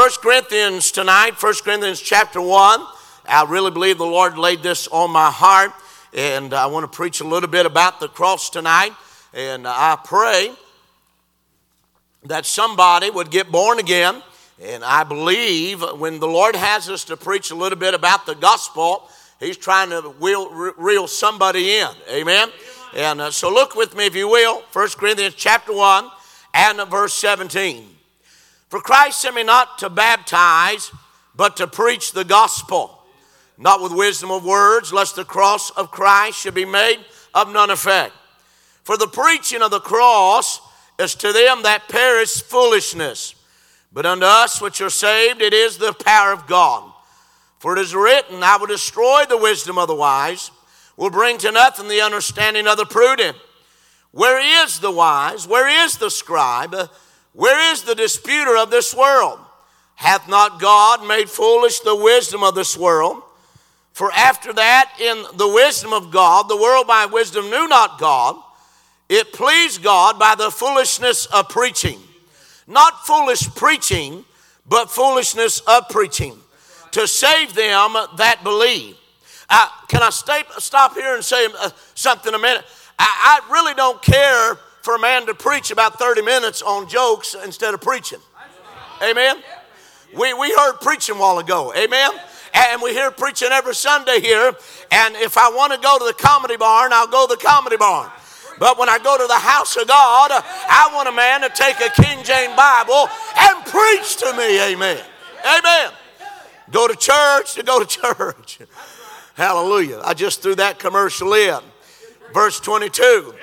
1 Corinthians tonight, 1 Corinthians chapter 1. I really believe the Lord laid this on my heart, and I want to preach a little bit about the cross tonight. And I pray that somebody would get born again. And I believe when the Lord has us to preach a little bit about the gospel, He's trying to reel, reel somebody in. Amen. And uh, so look with me, if you will, 1 Corinthians chapter 1 and verse 17. For Christ sent me not to baptize, but to preach the gospel, not with wisdom of words, lest the cross of Christ should be made of none effect. For the preaching of the cross is to them that perish foolishness, but unto us which are saved it is the power of God. For it is written, I will destroy the wisdom of the wise will bring to nothing the understanding of the prudent. Where is the wise? Where is the scribe? Where is the disputer of this world? Hath not God made foolish the wisdom of this world? For after that, in the wisdom of God, the world by wisdom knew not God. It pleased God by the foolishness of preaching. Not foolish preaching, but foolishness of preaching to save them that believe. Uh, can I stay, stop here and say uh, something a minute? I, I, really don't care for a man to preach about 30 minutes on jokes instead of preaching. Amen? We, we heard preaching a while ago. Amen? And we hear preaching every Sunday here. And if I want to go to the comedy barn, I'll go to the comedy barn. But when I go to the house of God, I want a man to take a King James Bible and preach to me. Amen. Amen. Go to church to go to church. Hallelujah. I just threw that commercial in. Verse 22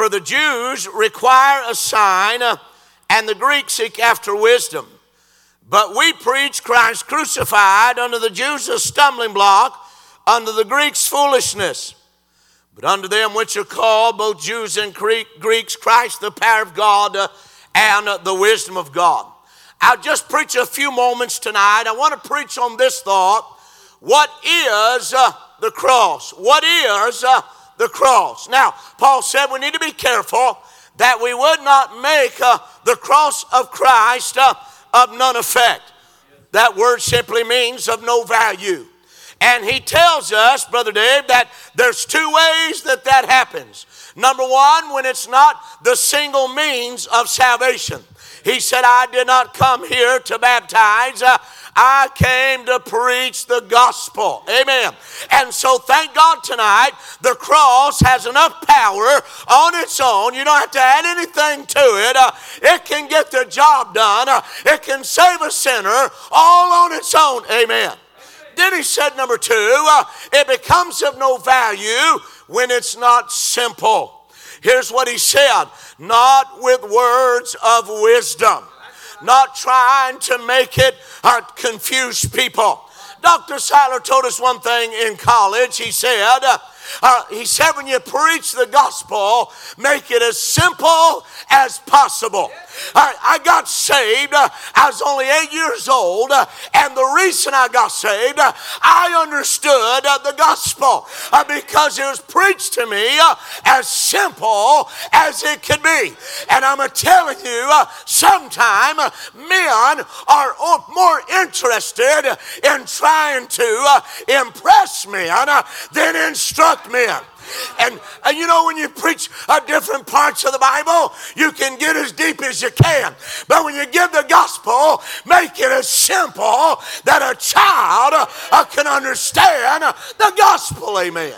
For the Jews require a sign, uh, and the Greeks seek after wisdom. But we preach Christ crucified unto the Jews a stumbling block, unto the Greeks foolishness. But unto them which are called, both Jews and Greeks, Christ the power of God uh, and uh, the wisdom of God. I'll just preach a few moments tonight. I want to preach on this thought what is the cross? What is the cross? Now, Paul said we need to be careful that we would not make uh, the cross of Christ uh, of none effect. That word simply means of no value. And he tells us, Brother Dave, that there's two ways that that happens. Number one, when it's not the single means of salvation. He said, I did not come here to baptize. Uh, I came to preach the gospel. Amen. And so thank God tonight the cross has enough power on its own. You don't have to add anything to it. Uh, it can get the job done. Uh, it can save a sinner all on its own. Amen. Then he said, number two, uh, it becomes of no value when it's not simple. Here's what he said not with words of wisdom not trying to make it uh, confuse people. Dr. Seiler told us one thing in college. He said, uh, he said, when you preach the gospel, make it as simple as possible. I, I got saved. Uh, I was only eight years old, uh, and the reason I got saved, uh, I understood uh, the gospel uh, because it was preached to me as simple as it could be. And I'm telling you, sometime men are more interested in trying to impress men than instruct men. And, and you know, when you preach uh, different parts of the Bible, you can get as deep as you can. But when you give the gospel, make it as simple that a child uh, can understand the gospel. Amen.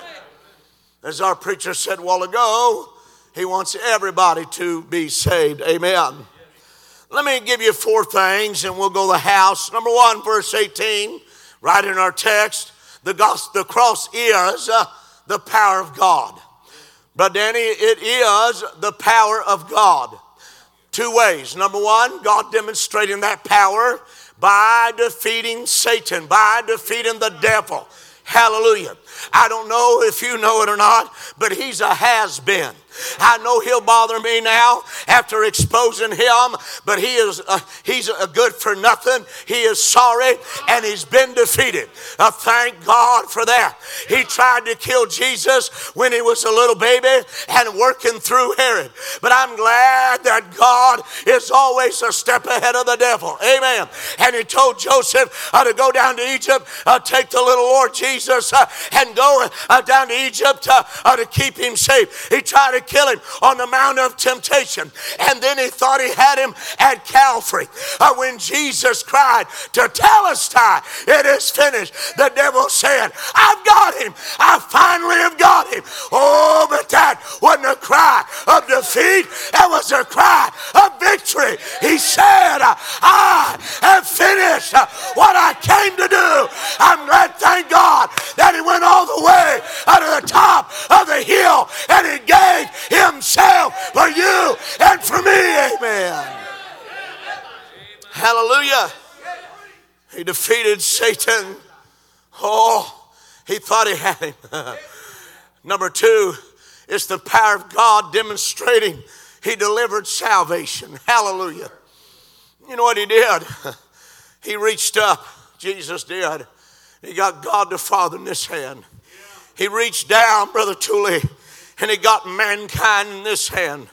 As our preacher said a while ago, he wants everybody to be saved. Amen. Let me give you four things and we'll go to the house. Number one, verse 18, right in our text, the, gospel, the cross is. Uh, the power of God. But Danny, it is the power of God. Two ways. Number one, God demonstrating that power by defeating Satan, by defeating the devil. Hallelujah. I don't know if you know it or not, but he's a has been. I know he'll bother me now after exposing him, but he is uh, he's a good for nothing. He is sorry and he's been defeated. Uh, thank God for that. He tried to kill Jesus when he was a little baby and working through Herod. But I'm glad that God is always a step ahead of the devil. Amen. And he told Joseph uh, to go down to Egypt, uh, take the little Lord Jesus, uh, and go uh, down to Egypt uh, to keep him safe. He tried to kill him on the Mount of Temptation. And then he thought he had him at Calvary. Uh, when Jesus cried Tetelestai, it is finished, the devil said, I've got him. I finally have got him. Oh, but that wasn't a cry of defeat. That was a cry of victory. He said, I have finished what I came to do. I'm glad, thank God, that he went all the way out of the top of the hill and he gave himself for you and for me. Amen. Hallelujah. He defeated Satan. Oh, he thought he had him. Number two, it's the power of God demonstrating he delivered salvation. Hallelujah. You know what he did? He reached up, Jesus did. He got God the Father in this hand. He reached down, Brother Tooley, and he got mankind in this hand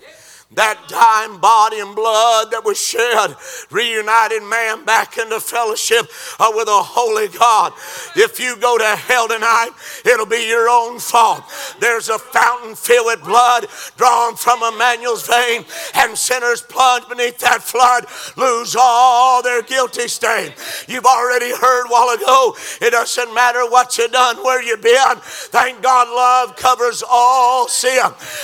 that dying body and blood that was shed reunited man back into fellowship uh, with a holy God. If you go to hell tonight, it'll be your own fault. There's a fountain filled with blood drawn from Emmanuel's vein, and sinners plunge beneath that flood lose all their guilty stain. You've already heard a while ago, it doesn't matter what you've done, where you've been. Thank God, love covers all sin.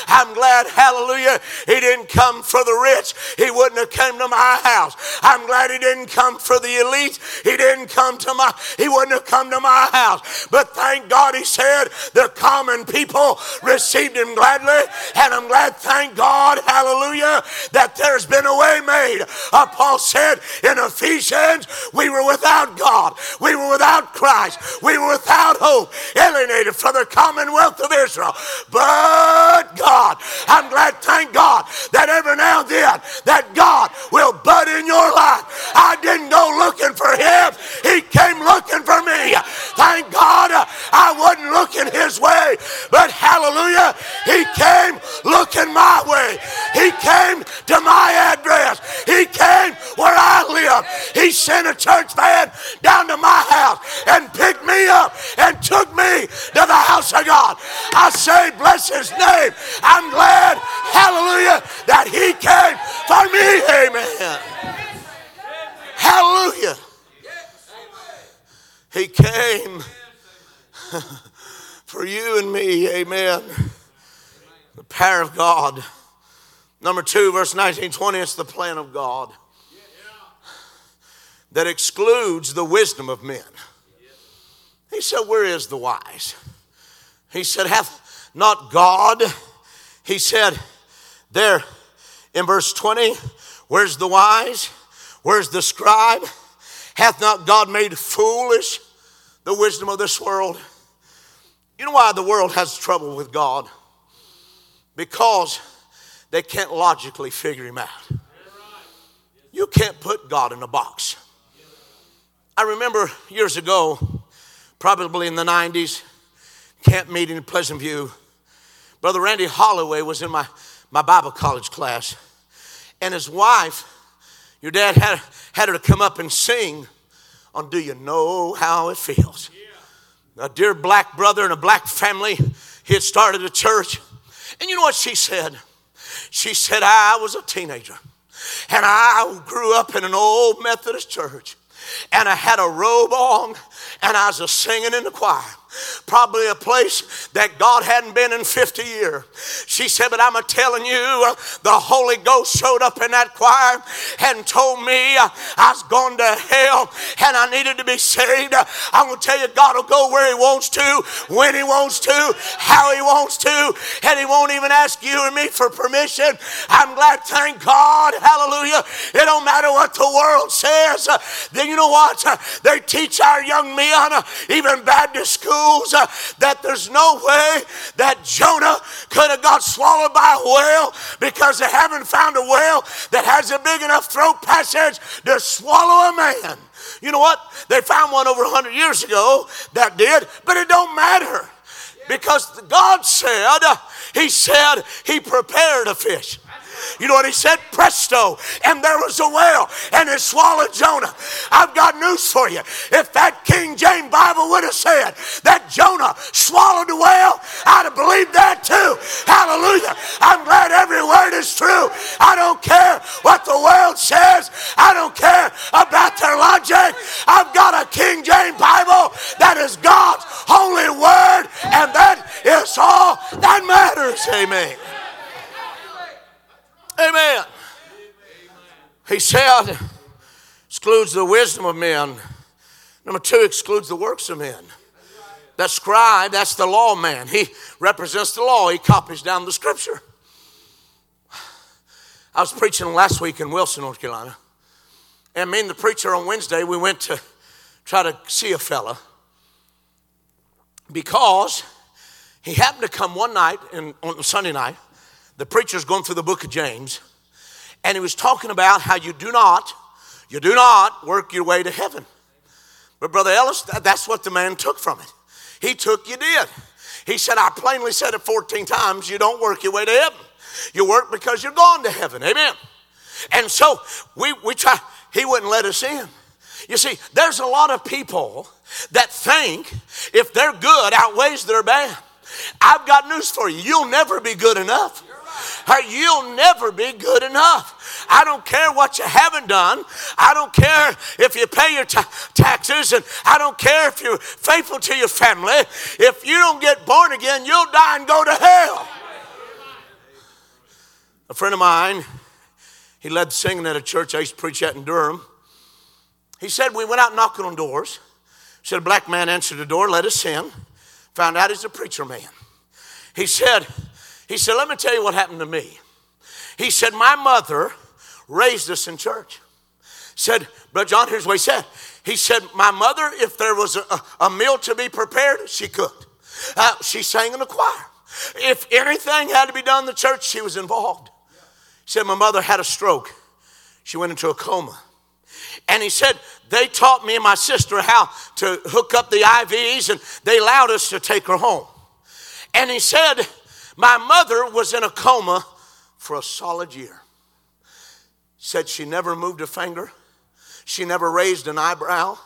I'm glad, hallelujah, he didn't didn't come for the rich, he wouldn't have come to my house. I'm glad he didn't come for the elite. He didn't come to my, he wouldn't have come to my house. But thank God he said the common people received him gladly. And I'm glad, thank God, hallelujah, that there's been a way made. Uh, Paul said in Ephesians, we were without God. We were without Christ. We were without hope, alienated from the commonwealth of Israel. But God, I'm glad, thank God, that every now and then that God will bud in your life. I didn't go looking for him. He came looking for me. Thank God uh, I wasn't looking his way, but hallelujah, he came looking my way. He came to my address. He came where I live. He sent a church van down to my house and picked me up and took me to the house of God. I say, bless his name. I'm glad, hallelujah, that he came for me. Amen. Hallelujah. He came for you and me. Amen. The power of God. Number two, verse 19, 20, it's the plan of God that excludes the wisdom of men. He said, Where is the wise? He said, Hath not God? He said, There in verse 20, where's the wise? Where's the scribe? Hath not God made foolish the wisdom of this world? You know why the world has trouble with God? Because they can't logically figure him out. You can't put God in a box. I remember years ago, probably in the 90s, camp meeting in Pleasant View. Brother Randy Holloway was in my, my Bible college class, and his wife, your dad had, had her to come up and sing on Do You Know How It Feels? A dear black brother and a black family, he had started a church. And you know what she said? She said, I was a teenager and I grew up in an old Methodist church and I had a robe on and I was a singing in the choir probably a place that God hadn't been in 50 years. She said, But I'm a telling you, uh, the Holy Ghost showed up in that choir and told me uh, I was going to hell and I needed to be saved. I'm going to tell you, God will go where He wants to, when He wants to, how He wants to, and He won't even ask you and me for permission. I'm glad, thank God, hallelujah. It don't matter what the world says. Then you know what? They teach our young men, even Baptist school proves that there's no way that Jonah could have got swallowed by a whale because they haven't found a whale that has a big enough throat passage to swallow a man. You know what? They found one over 100 years ago that did, but it don't matter because God said, He said He prepared a fish. You know what he said? Presto. And there was a whale and it swallowed Jonah. I've got news for you. If that King James Bible would have said that Jonah swallowed the whale, I'd have believed that too. Hallelujah. I'm glad every word is true. I don't care what the world says. I don't care about their logic. I've got a King James Bible that is God's holy word, and that is all that matters. Amen. Amen. He said, excludes the wisdom of men. Number two, excludes the works of men. That scribe, that's the law man. He represents the law, he copies down the scripture. I was preaching last week in Wilson, North Carolina. And me and the preacher on Wednesday, we went to try to see a fella because he happened to come one night in, on Sunday night the preacher's going through the book of James, and he was talking about how you do not, you do not work your way to heaven. But Brother Ellis, that's what the man took from it. He took, you did. He said, I plainly said it 14 times, you don't work your way to heaven. You work because you're going to heaven. Amen. And so we, we try, he wouldn't let us in. You see, there's a lot of people that think if they're good outweighs their bad. I've got news for you. You'll never be good enough you'll never be good enough. I don't care what you haven't done. I don't care if you pay your taxes, and I don't care if you're faithful to your family. If you don't get born again, you'll die and go to hell. A friend of mine, he led singing at a church I used to preach at in Durham. He said, We went out knocking on doors. Said a black man answered the door, let us in. Found out he's a preacher man. He said, he said, Let me tell you what happened to me. He said, My mother raised us in church. Said, Brother John, here's what he said. He said, My mother, if there was a, a meal to be prepared, she cooked. Uh, she sang in the choir. If anything had to be done in the church, she was involved. He said, My mother had a stroke. She went into a coma. And he said, They taught me and my sister how to hook up the IVs, and they allowed us to take her home. And he said, my mother was in a coma for a solid year. Said she never moved a finger, she never raised an eyebrow,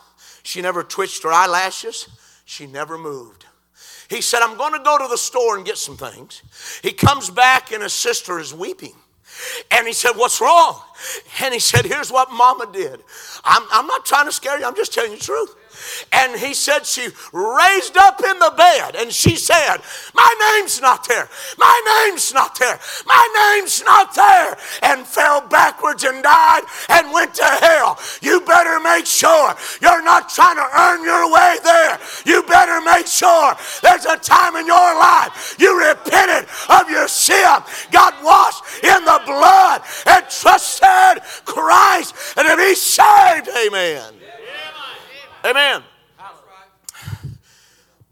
she never twitched her eyelashes, she never moved. He said, I'm going to go to the store and get some things. He comes back and his sister is weeping. And he said, What's wrong? And he said, Here's what mama did. I'm, I'm not trying to scare you, I'm just telling you the truth. And he said she raised up in the bed and she said, My name's not there. My name's not there. My name's not there. And fell backwards and died and went to hell. You better make sure you're not trying to earn your way there. You better make sure there's a time in your life you repented of your sin, got washed in the blood, and trusted Christ and to be saved. Amen. Amen.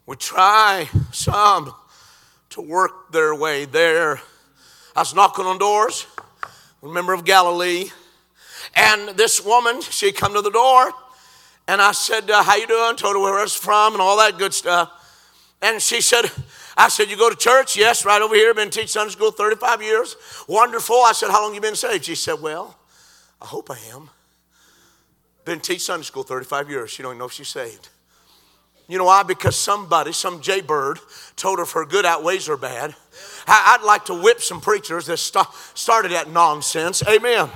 We try some to work their way there. I was knocking on doors, remember of Galilee, and this woman, she come to the door, and I said, uh, "How you doing?" Told her where I was from and all that good stuff, and she said. I said, You go to church? Yes, right over here. Been teaching Sunday school 35 years. Wonderful. I said, How long you been saved? She said, Well, I hope I am. Been teach Sunday school 35 years. She don't even know if she's saved. You know why? Because somebody, some jaybird, told her if her good outweighs her bad. I'd like to whip some preachers that started that nonsense. Amen.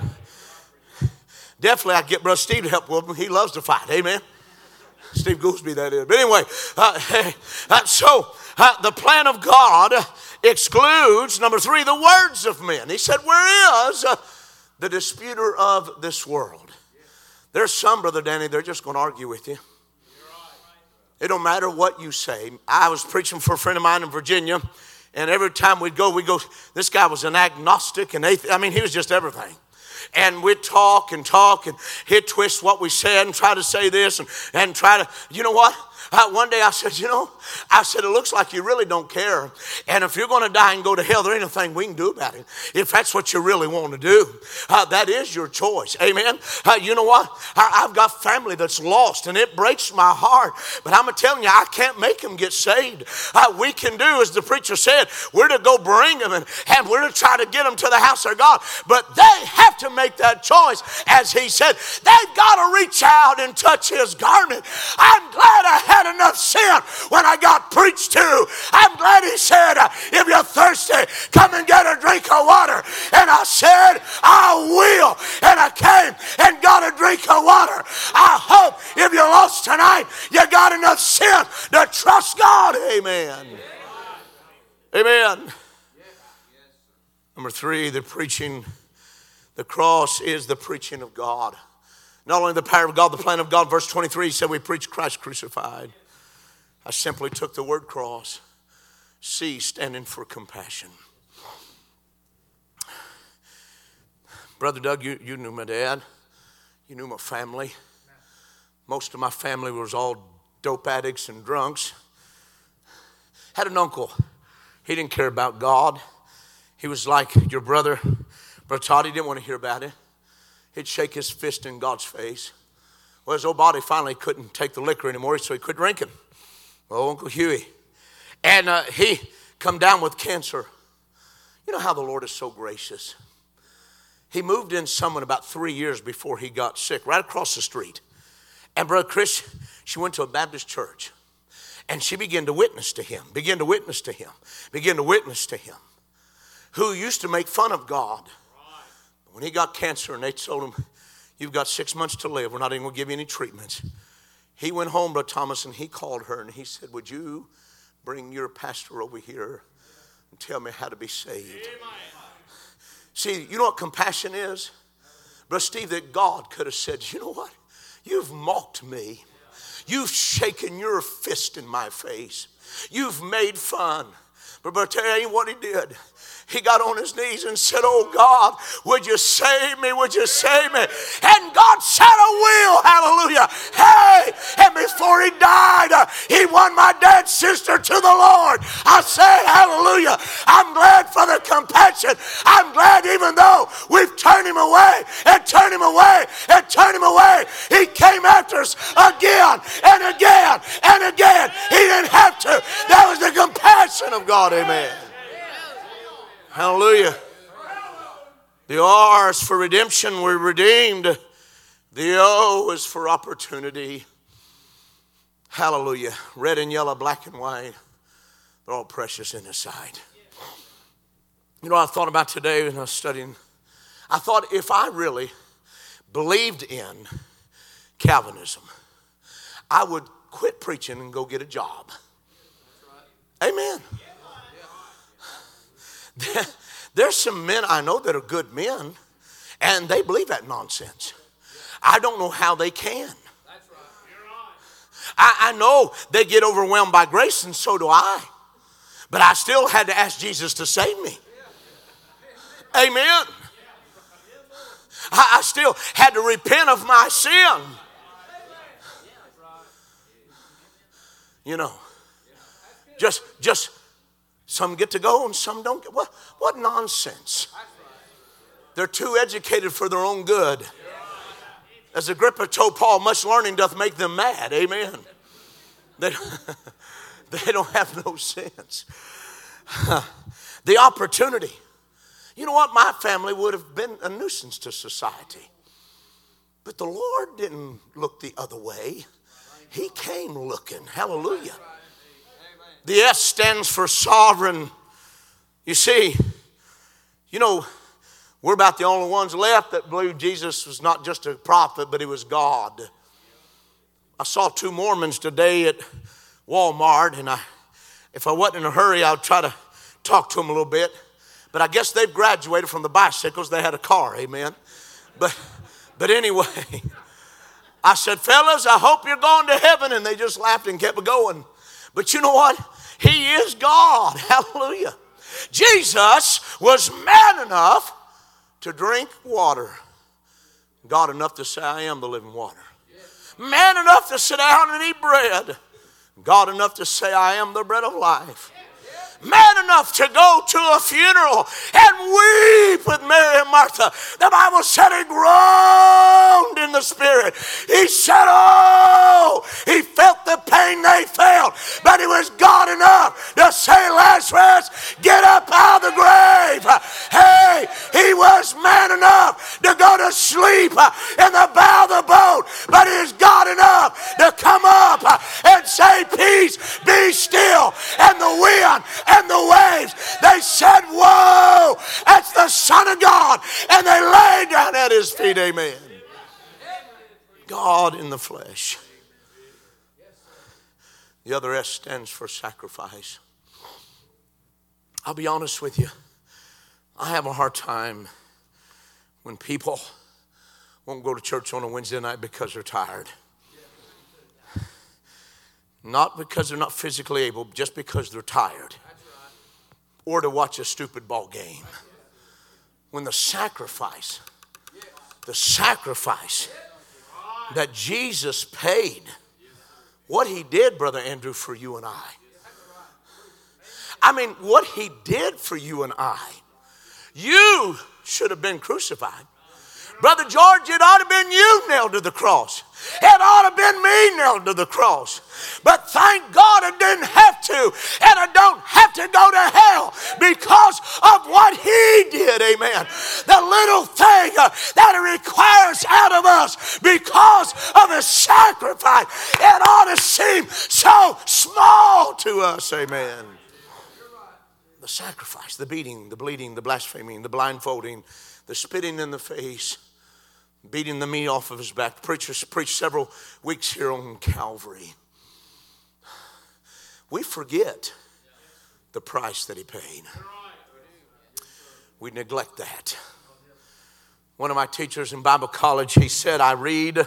Definitely, I'd get Brother Steve to help with him. He loves to fight. Amen. Steve Gooseby, that is. But anyway, uh, uh, so uh, the plan of God excludes, number three, the words of men. He said, Where is uh, the disputer of this world? There's some, Brother Danny, they're just going to argue with you. It don't matter what you say. I was preaching for a friend of mine in Virginia, and every time we'd go, we'd go, this guy was an agnostic and atheist. I mean, he was just everything. And we'd talk and talk, and he'd twist what we said and try to say this and, and try to, you know what? Uh, one day I said, You know, I said, It looks like you really don't care. And if you're going to die and go to hell, there ain't a thing we can do about it. If that's what you really want to do, uh, that is your choice. Amen. Uh, you know what? I, have got family that's lost and it breaks my heart. But I'm telling you, I can't make them get saved. Uh, we can do, as the preacher said, we're to go bring them and, and we're to try to get them to the house of God. But they have to make that choice. As he said, they've got to reach out and touch his garment. I'm glad I had enough sin when I got preached to. I'm glad he said, if you're thirsty, come and get a drink of water. And I said, I will. And I came and got a drink of water. I hope if you're lost tonight, you got enough sin to trust God. Amen. Amen. Number three, the preaching, the cross is the preaching of God. Not only the power of God, the plan of God. Verse 23 he said, We preach Christ crucified. I simply took the word cross, C standing for compassion. Brother Doug, you, you knew my dad, you knew my family. Most of my family was all dope addicts and drunks. Had an uncle, he didn't care about God. He was like your brother, Brother Todd, he didn't want to hear about it he'd shake his fist in God's face. Well, his old body finally couldn't take the liquor anymore, so he quit drinking. Well, Uncle Huey. And uh, he come down with cancer. You know how the Lord is so gracious. He moved in someone about three years before he got sick, right across the street. And Brother Chris, she went to a Baptist church. And she began to witness to him, begin to witness to him, begin to witness to him, who used to make fun of God when he got cancer and they told him, You've got six months to live, we're not even going to give you any treatments. He went home, Brother Thomas, and he called her and he said, Would you bring your pastor over here and tell me how to be saved? Amen. See, you know what compassion is? Brother Steve, that God could have said, You know what? You've mocked me. You've shaken your fist in my face. You've made fun. But, but I tell you what he did he got on his knees and said, Oh God, would you save me? Would you save me? And God said, I will. Hallelujah. Hey, and before he died, uh, he won my dead sister to the Lord. I say, Hallelujah. I'm glad for the compassion. I'm glad even though we've turned him away and turned him away and turned him away, he came after us again and again and again. He didn't have to. That was the compassion of God. Amen. Hallelujah. The R is for redemption. We're redeemed. The O is for opportunity. Hallelujah. Red and yellow, black and white. They're all precious in sight. You know, I thought about today when I was studying. I thought if I really believed in Calvinism, I would quit preaching and go get a job. Amen. There's some men I know that are good men, and they believe that nonsense. I don't know how they can. I, I know they get overwhelmed by grace, and so do I. But I still had to ask Jesus to save me. Amen. I, I still had to repent of my sin. You know, just just some get to go and some don't get. What, what nonsense. They're too educated for their own good. As Agrippa told Paul, much learning doth make them mad. Amen. They, they don't have no sense. the opportunity. You know what? My family would have been a nuisance to society. But the Lord didn't look the other way, He came looking. Hallelujah. The S stands for sovereign. You see, you know, we're about the only ones left that believe Jesus was not just a prophet, but he was God. I saw two Mormons today at Walmart, and I, if I wasn't in a hurry, I'd try to talk to them a little bit. But I guess they've graduated from the bicycles. They had a car, amen. But, but anyway, I said, fellas, I hope you're going to heaven. And they just laughed and kept going. But you know what? He is God. Hallelujah. Jesus was man enough to drink water. God enough to say, I am the living water. Man enough to sit down and eat bread. God enough to say, I am the bread of life man enough to go to a funeral and weep with Mary and Martha. The Bible said he groaned in the spirit. He said, Oh, he felt the pain they felt, but he was God enough to say, Lazarus, get up out of the grave. Hey, he was man enough to go to sleep uh, in the bow of the boat, but he is God enough to come up uh, and say, Peace, be still, and the wind and the waves. They said, Whoa, that's the Son of God. And they lay down at his feet. Amen. God in the flesh. The other S stands for sacrifice. I'll be honest with you. I have a hard time when people won't go to church on a Wednesday night because they're tired. Not because they're not physically able, just because they're tired or to watch a stupid ball game. When the sacrifice, the sacrifice that Jesus paid, what he did, Brother Andrew, for you and I. I mean, what he did for you and I. You should have been crucified. Brother George, it ought to have been you nailed to the cross. It ought to have been me nailed to the cross. But thank God I didn't have to. And I don't have to go to hell because of what He did. Amen. The little thing uh, that He requires out of us because of His sacrifice. It ought to seem so small to us. Amen. The sacrifice, the beating, the bleeding, the blaspheming, the blindfolding, the spitting in the face beating the meat off of his back. Preachers preached several weeks here on Calvary. We forget the price that he paid. We neglect that. One of my teachers in Bible college, he said, I read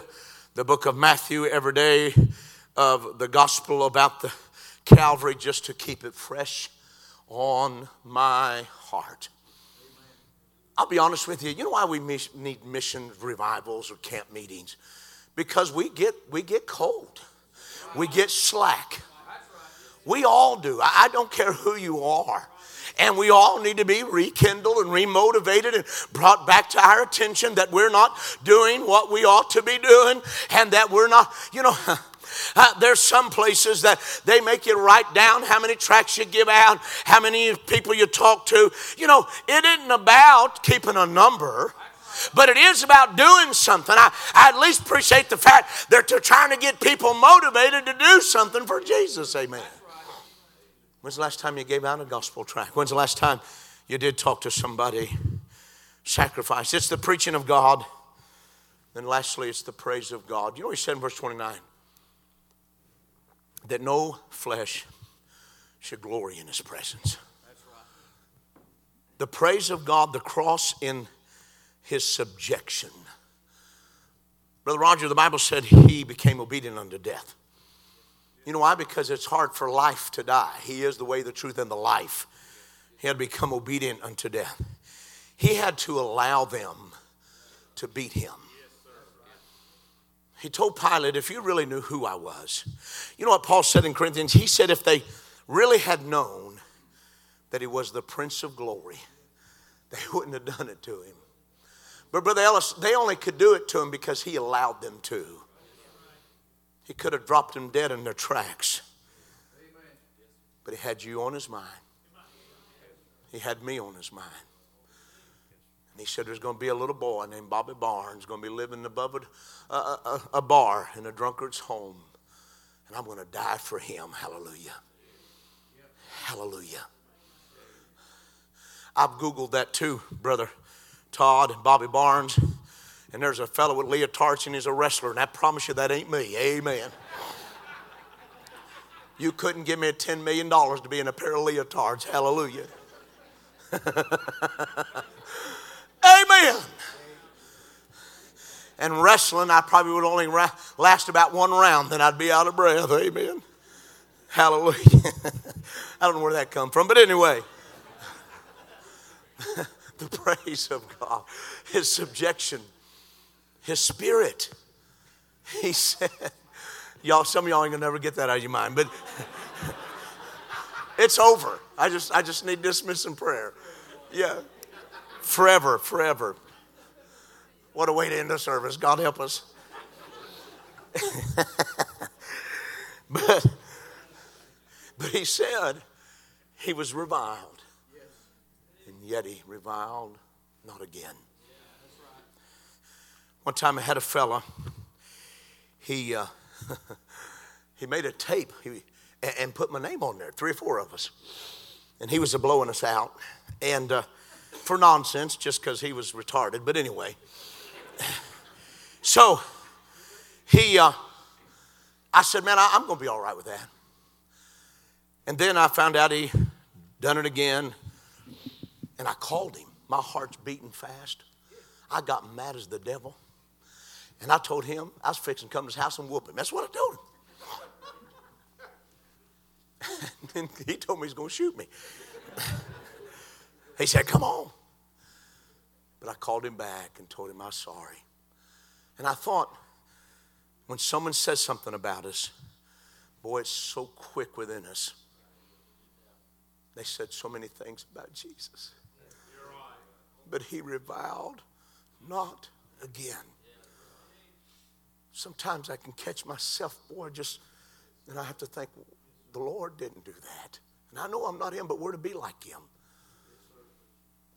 the book of Matthew every day of the gospel about the Calvary just to keep it fresh on my heart. I'll be honest with you. You know why we need mission revivals or camp meetings? Because we get we get cold, we get slack. We all do. I don't care who you are. And we all need to be rekindled and remotivated and brought back to our attention that we're not doing what we ought to be doing and that we're not, you know. Uh, there's some places that they make you write down how many tracts you give out, how many people you talk to. You know, it isn't about keeping a number but it is about doing something. I, I, at least appreciate the fact that they're trying to get people motivated to do something for Jesus. Amen. When's the last time you gave out a gospel tract? When's the last time you did talk to somebody? Sacrifice. It's the preaching of God. Then lastly, it's the praise of God. You know what he said in verse 29? That no flesh should glory in his presence. The praise of God, the cross in his subjection. Brother Roger, the Bible said he became obedient unto death. You know why? Because it's hard for life to die. He is the way, the truth, and the life. He had become obedient unto death. He had to allow them to beat him. He told Pilate, if you really knew who I was. You know what Paul said in Corinthians? He said, if they really had known that he was the Prince of Glory, they wouldn't have done it to him. But Brother Ellis, they only could do it to him because he allowed them to. He could have dropped them dead in their tracks. But he had you on his mind. He had me on his mind. And he said, There's going to be a little boy named Bobby Barnes going to be living above a, a, a, bar in a drunkard's home. And I'm going to die for him. Hallelujah. Hallelujah. I've Googled that too, brother Todd and Bobby Barnes. And there's a fellow with leotards and he's a wrestler. And I promise you that ain't me. Amen. You couldn't give me $10 million to be in a pair of leotards. Hallelujah. And wrestling, I probably would only ra- last about one round, then I'd be out of breath. Amen. Hallelujah. I don't know where that come from, but anyway, the praise of God, His subjection, His Spirit. He said, Y'all, some of y'all ain't gonna never get that out of your mind, but it's over. I just, I just need dismiss prayer. Yeah, forever, forever. What a way to end the service. God help us. but, but he said he was reviled, and yet he reviled not again. One time I had a fella, he, uh, he made a tape he, and put my name on there, three or four of us. And he was a blowing us out. And uh, for nonsense, just because he was retarded. But anyway. So he, uh, I said, man, I, I'm going to be all right with that. And then I found out he done it again. And I called him. My heart's beating fast. I got mad as the devil. And I told him I was fixing to come to his house and whoop him. That's what I told him. and he told me he's going to shoot me. He said, Come on. But I called him back and told him I'm sorry. And I thought, when someone says something about us, boy, it's so quick within us. They said so many things about Jesus. But he reviled not again. Sometimes I can catch myself, boy, just, and I have to think, the Lord didn't do that. And I know I'm not him, but we're to be like him.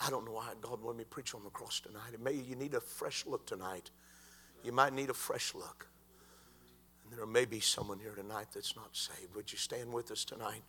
I don't know why God wanted me to preach on the cross tonight. And maybe you need a fresh look tonight. You might need a fresh look. And there may be someone here tonight that's not saved. Would you stand with us tonight?